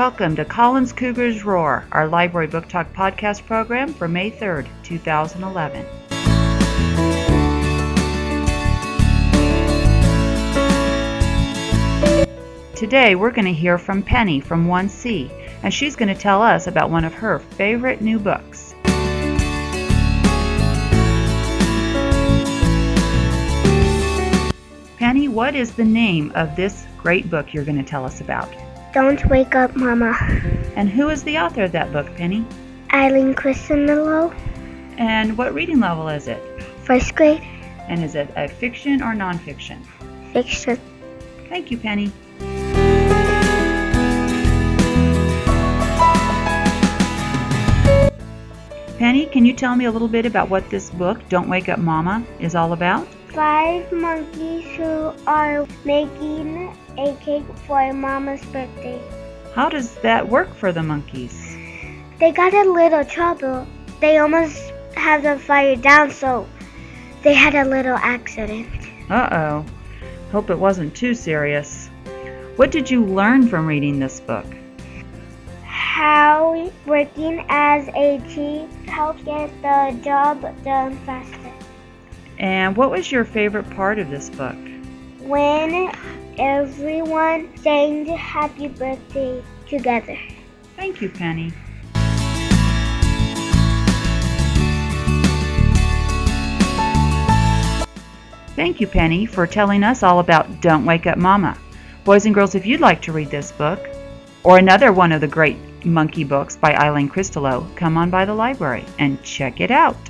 Welcome to Collins Cougars Roar, our library book talk podcast program for May 3rd, 2011. Today we're going to hear from Penny from 1C, and she's going to tell us about one of her favorite new books. Penny, what is the name of this great book you're going to tell us about? Don't Wake Up Mama. And who is the author of that book, Penny? Eileen Christelow, And what reading level is it? first grade, And is it a fiction or nonfiction? fiction. Thank you, Penny. Penny, can you tell me a little bit about what this book, Don't Wake Up Mama, is all about? Five monkeys who are making a cake for Mama's birthday. How does that work for the monkeys? They got a little trouble. They almost had the fire down, so they had a little accident. Uh oh. Hope it wasn't too serious. What did you learn from reading this book? How working as a team helps get the job done faster. And what was your favorite part of this book? When everyone sang happy birthday together. Thank you, Penny. Thank you, Penny, for telling us all about Don't Wake Up Mama. Boys and girls, if you'd like to read this book, or another one of the great monkey books by Eileen Christelow, come on by the library and check it out.